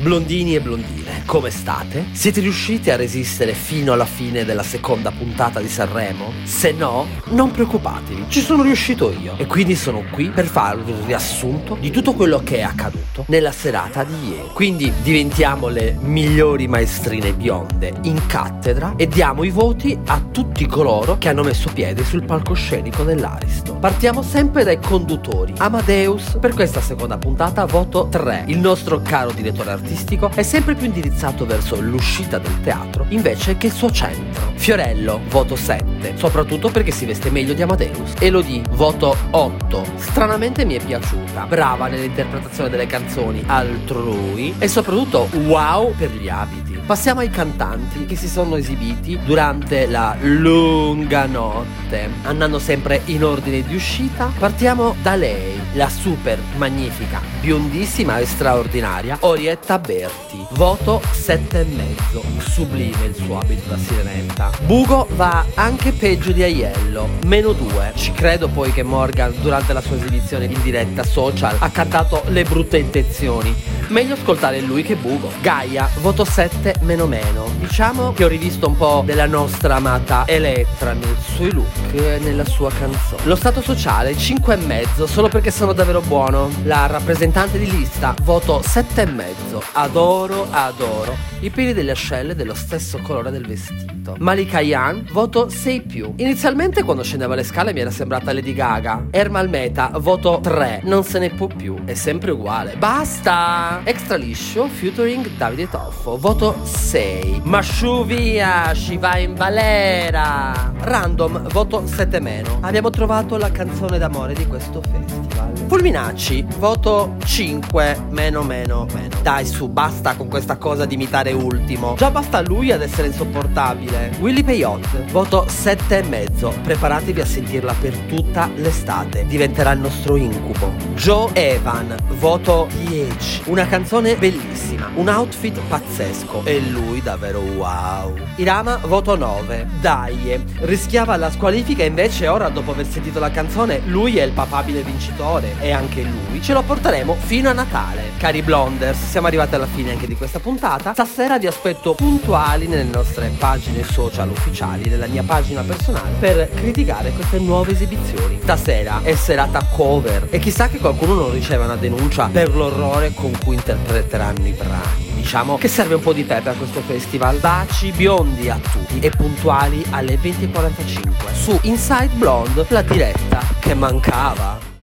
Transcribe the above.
Blondini e blondine, come state? Siete riusciti a resistere fino alla fine della seconda puntata di Sanremo? Se no, non preoccupatevi, ci sono riuscito io e quindi sono qui per farvi un riassunto di tutto quello che è accaduto nella serata di ieri. Quindi diventiamo le migliori maestrine bionde in cattedra e diamo i voti a tutti coloro che hanno messo piede sul palcoscenico dell'Aristo. Partiamo sempre dai conduttori. Amadeus, per questa seconda puntata voto 3. Il nostro caro direttore artistico artistico è sempre più indirizzato verso l'uscita del teatro invece che il suo centro. Fiorello, voto 7, soprattutto perché si veste meglio di Amadeus. Elodie, voto 8, stranamente mi è piaciuta, brava nell'interpretazione delle canzoni altrui e soprattutto wow per gli abiti. Passiamo ai cantanti che si sono esibiti durante la lunga notte, andando sempre in ordine di uscita. Partiamo da lei, la super magnifica, biondissima e straordinaria Orietta Berti. Voto 7,5. Sublime il suo abito da sirenetta. Bugo va anche peggio di Aiello, meno 2. Ci credo poi che Morgan durante la sua esibizione in diretta social ha cantato le brutte intenzioni. Meglio ascoltare lui che Bugo. Gaia, voto 7 meno meno. Diciamo che ho rivisto un po' della nostra amata Elettra nei suoi look e nella sua canzone. Lo stato sociale 5 e mezzo solo perché sono davvero buono. La rappresentante di lista voto 7 e mezzo. Adoro, adoro. I peli delle ascelle dello stesso colore del vestito. Malika Yan voto 6 più. Inizialmente quando scendeva le scale mi era sembrata Lady Gaga. Ermal Meta voto 3. Non se ne può più. È sempre uguale. Basta! Extra liscio featuring Davide Toffo. Voto 6. Masciù via, va in balera. Random, voto 7 meno. Abbiamo trovato la canzone d'amore di questo festival. Fulminacci, voto 5 meno meno meno. Dai su, basta con questa cosa di imitare ultimo. Già basta lui ad essere insopportabile. Willy Peyote, voto 7 e mezzo. Preparatevi a sentirla per tutta l'estate. Diventerà il nostro incubo. Joe Evan, voto 10. Una canzone bellissima, un outfit pazzesco e lui davvero wow. Irama, voto 9. Dai, rischiava la squalifica invece ora dopo aver sentito la canzone lui è il papabile vincitore e anche lui ce lo porteremo fino a Natale. Cari Blonders, siamo arrivati alla fine anche di questa puntata. Stasera vi aspetto puntuali nelle nostre pagine social ufficiali, nella mia pagina personale, per criticare queste nuove esibizioni. Stasera è serata cover e chissà che qualcuno non riceva una denuncia per l'orrore con cui interpreteranno i brani. Diciamo che serve un po' di pepe a questo festival. Baci biondi a tutti e puntuali alle 20.45 su Inside Blonde, la diretta che mancava.